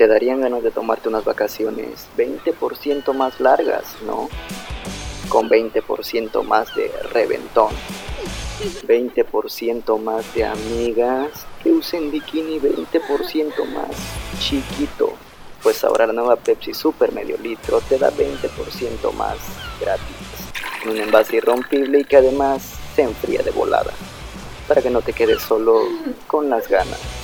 te darían ganas de tomarte unas vacaciones 20% más largas, ¿no? Con 20% más de reventón. 20% más de amigas que usen bikini 20% más chiquito. Pues ahora la nueva Pepsi Super medio litro te da 20% más gratis. Un envase irrompible y que además se enfría de volada. Para que no te quedes solo con las ganas.